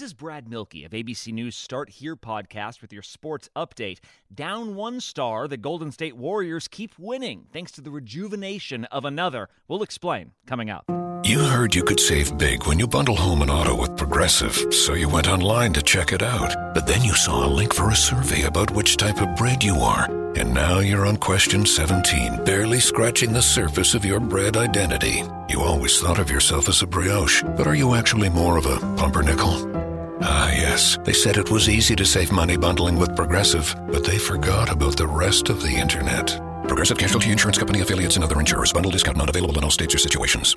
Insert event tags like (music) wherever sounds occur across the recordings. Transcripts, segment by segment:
This is Brad Milkey of ABC News Start Here podcast with your sports update. Down one star, the Golden State Warriors keep winning thanks to the rejuvenation of another. We'll explain coming up. You heard you could save big when you bundle home and auto with Progressive, so you went online to check it out. But then you saw a link for a survey about which type of bread you are. And now you're on question 17, barely scratching the surface of your bread identity. You always thought of yourself as a brioche, but are you actually more of a pumpernickel? Ah, yes. They said it was easy to save money bundling with Progressive, but they forgot about the rest of the internet. Progressive Casualty Insurance Company affiliates and other insurers. Bundle discount not available in all states or situations.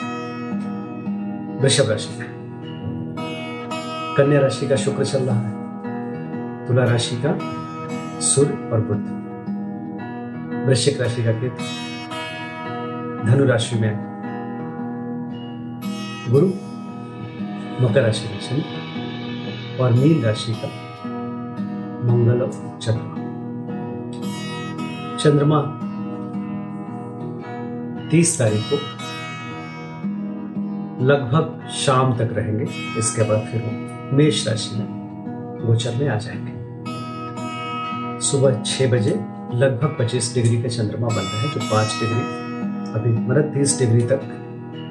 वृषभ राशि कन्या राशि का शुक्र चल रहा है। तुला राशि का सूर्य और बुद्ध वृश्चिक राशि का केतु। धनु राशि में गुरु, मकर राशि में शनि और मीन राशि का मंगल और चंद्रमा चंद्रमा तीस तारीख को लगभग शाम तक रहेंगे। इसके बाद फिर वो मेष राशि में गोचर में आ जाएँगे। सुबह छह बजे लगभग पच्चीस डिग्री का चंद्रमा बन रहा है, जो पाँच डिग्री, अभी मतलब तीस डिग्री तक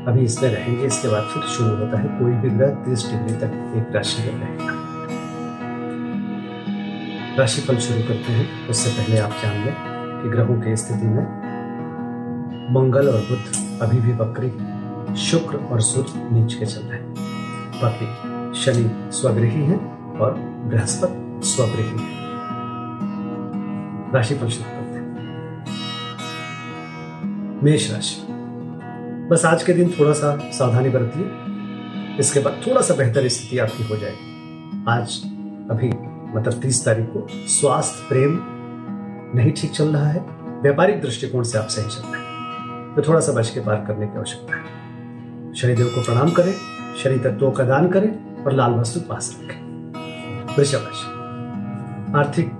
अभी इसमें रहेंगे। इसके बाद फिर शुरू होता है कोई भी ग्रह तीस डिग्री तक एक राशि में रहेगा। राशिफल शुरू करते हैं। उससे पहले आप जान लें कि ग्रहों की स्थिति में मंगल और बुध अभी भी बकरी शुक्र और सूर्य नीच के चल रहे हैं। बाकी शनि स्वगृही है और बृहस्पति स्वगृही है। राशिफल शुरू करते हैं। मेष राशि। बस आज के दिन थोड़ा सा सावधानी बरतिए। इसके बाद थोड़ा सा बेहतर स्थिति आपकी हो जाएगी। आज अभी मतलब तीस तारीख को स्वास्थ्य प्रेम नहीं ठीक चल रहा है। व्यापारिक दृष्टिकोण से आप सही चल रहे हैं। तो थोड़ा सा बच के पार करने की आवश्यकता है। शनिदेव को प्रणाम करें, शनि तत्वों का दान करें और लाल वस्तु पास रखें। वृषभ आर्थिक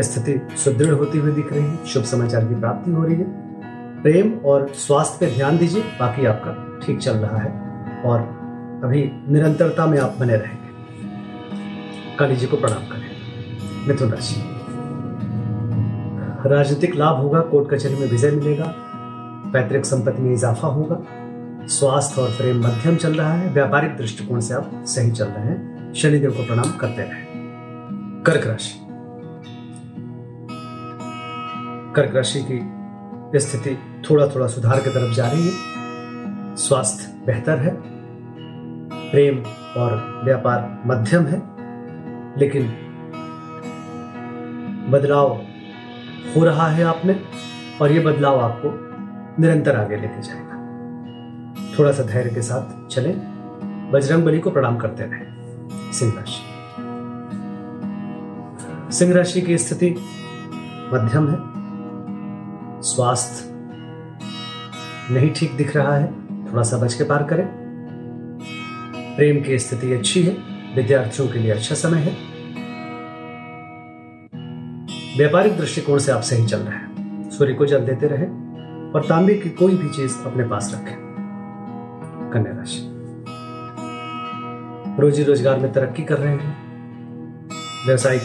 स्थिति सुदृढ़ होती हुई दिख रही है। शुभ समाचार की प्राप्ति हो रही है। प्रेम और स्वास्थ्य पे ध्यान दीजिए, बाकी आपका ठीक चल रहा है और अभी निरंतरता में आप बने रहेंगे। काली जी को प्रणाम करें। मिथुन राशि। राजनीतिक लाभ होगा, कोर्ट कचहरी में विजय मिलेगा, पैतृक संपत्ति में इजाफा होगा। स्वास्थ्य और प्रेम मध्यम चल रहा है, व्यापारिक दृष्टिकोण से आप सही चल रहे हैं। शनिदेव को प्रणाम करते रहे। कर्क राशि। कर्क राशि की स्थिति थोड़ा थोड़ा सुधार की तरफ़ जा रही है। स्वास्थ्य बेहतर है। प्रेम और व्यापार मध्यम है। लेकिन बदलाव हो रहा है आप में, और ये बदलाव आपको निरंतर आगे लेके जाएगा। थोड़ा सा धैर्य के साथ चले। बजरंग बली को प्रणाम करते रहे। सिंह राशि। सिंह राशि की स्थिति मध्यम है। स्वास्थ्य नहीं ठीक दिख रहा है। थोड़ा सा बच के पार करें। प्रेम की स्थिति अच्छी है। विद्यार्थियों के लिए अच्छा समय है। व्यापारिक दृष्टिकोण से आप सही चल रहे हैं। सूर्य को जल देते रहे और तांबे की कोई भी चीज़ अपने पास रखें। कन्या राशि रोजी रोज़गार में तरक्की कर रहे हैं। व्यवसायिक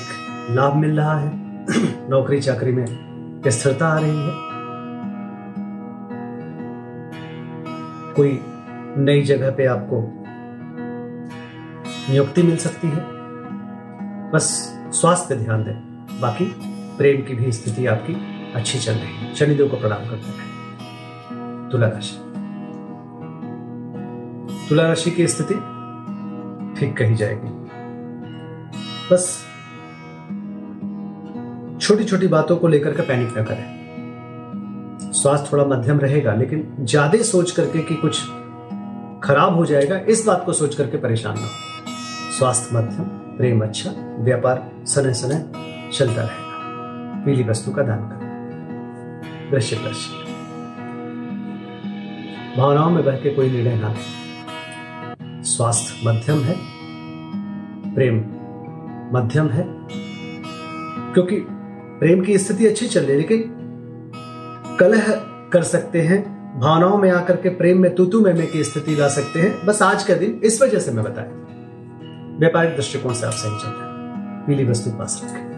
लाभ मिल रहा है। (clears throat) नौकरी चाकरी में स्थिरता आ रही है। कोई नई जगह पे आपको नियुक्ति मिल सकती है। बस स्वास्थ्य ध्यान दें। बाकी प्रेम की भी स्थिति आपकी अच्छी चल रही है। शनिदेव को प्रणाम करते हैं। तुला राशि। तुला राशि की स्थिति ठीक कही जाएगी। बस छोटी छोटी बातों को लेकर के पैनिक न करें। स्वास्थ्य थोड़ा मध्यम रहेगा, लेकिन ज़्यादा सोच करके कि कुछ खराब हो जाएगा, इस बात को सोच करके परेशान ना हो। स्वास्थ्य मध्यम, प्रेम अच्छा व्यापार सने सने चलता रहेगा। पीली वस्तु का दान करें। वृश्चिक राशि। भावनाओं में बह के कोई निर्णय ना लें। स्वास्थ्य मध्यम है, प्रेम मध्यम है, क्योंकि प्रेम की स्थिति अच्छी चल रही है, लेकिन कलह कर सकते हैं, भावनाओं में आकर के प्रेम में तूतू में की स्थिति ला सकते हैं। बस आज का दिन इस वजह से मैं बताया। व्यापारिक दृष्टिकोण से आप सही चल रहे पीली वस्तु पास रखें।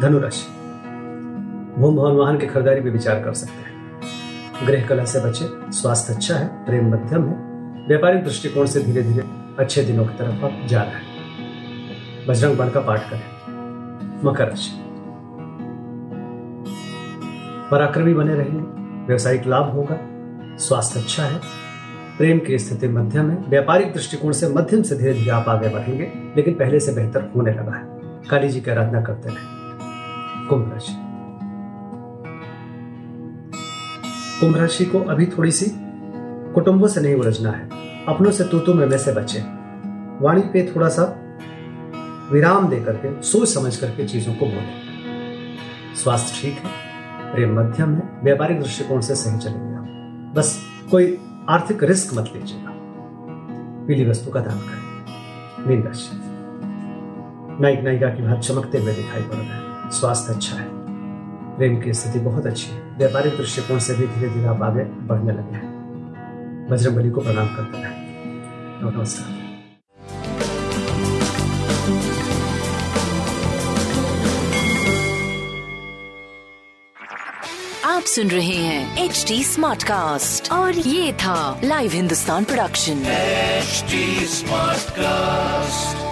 धनुराशि। भूम, भवन, वाहन की खरीदारी पर विचार कर सकते हैं। गृह कला से बचे, स्वास्थ्य अच्छा है, प्रेम मध्यम है। व्यापारिक दृष्टिकोण से धीरे धीरे अच्छे दिनों की तरफ़ आप जा रहे हैं। बजरंग बन का पाठ करें। मकर राशि। पराक्रमी बने रहेंगे व्यवसायिक लाभ होगा। स्वास्थ्य अच्छा है। प्रेम की स्थिति मध्यम है। व्यापारिक दृष्टिकोण से मध्यम से धीरे धीरे आप आगे बढ़ेंगे, लेकिन पहले से बेहतर होने लगा है। काली जी की आराधना करते रहे। कुंभ राशि। कुंभ राशि को अभी थोड़ी सी कुटुंबों से नहीं उलझना है। अपनों से तू में से बचे। वाणी पे थोड़ा सा विराम दे करके, सोच समझ करके चीज़ों को बोले। स्वास्थ्य ठीक है, प्रेम मध्यम है, व्यापारिक दृष्टिकोण से सही चलेंगे बस कोई आर्थिक रिस्क मत लीजिएगा। पीली वस्तु का दान करें। मीन राशि नायक नायिका की भात चमकते हुए दिखाई पड़ रहे हैं। स्वास्थ्य अच्छा है। प्रेम की स्थिति बहुत अच्छी है। व्यापारिक दृष्टिकोण से भी धीरे धीरे आप आगे बढ़ने लगे हैं। बजरंग बली को प्रणाम करते हैं। नमस्कार। आप सुन रहे हैं एच डी स्मार्ट कास्ट और ये था live Hindustan production smart cast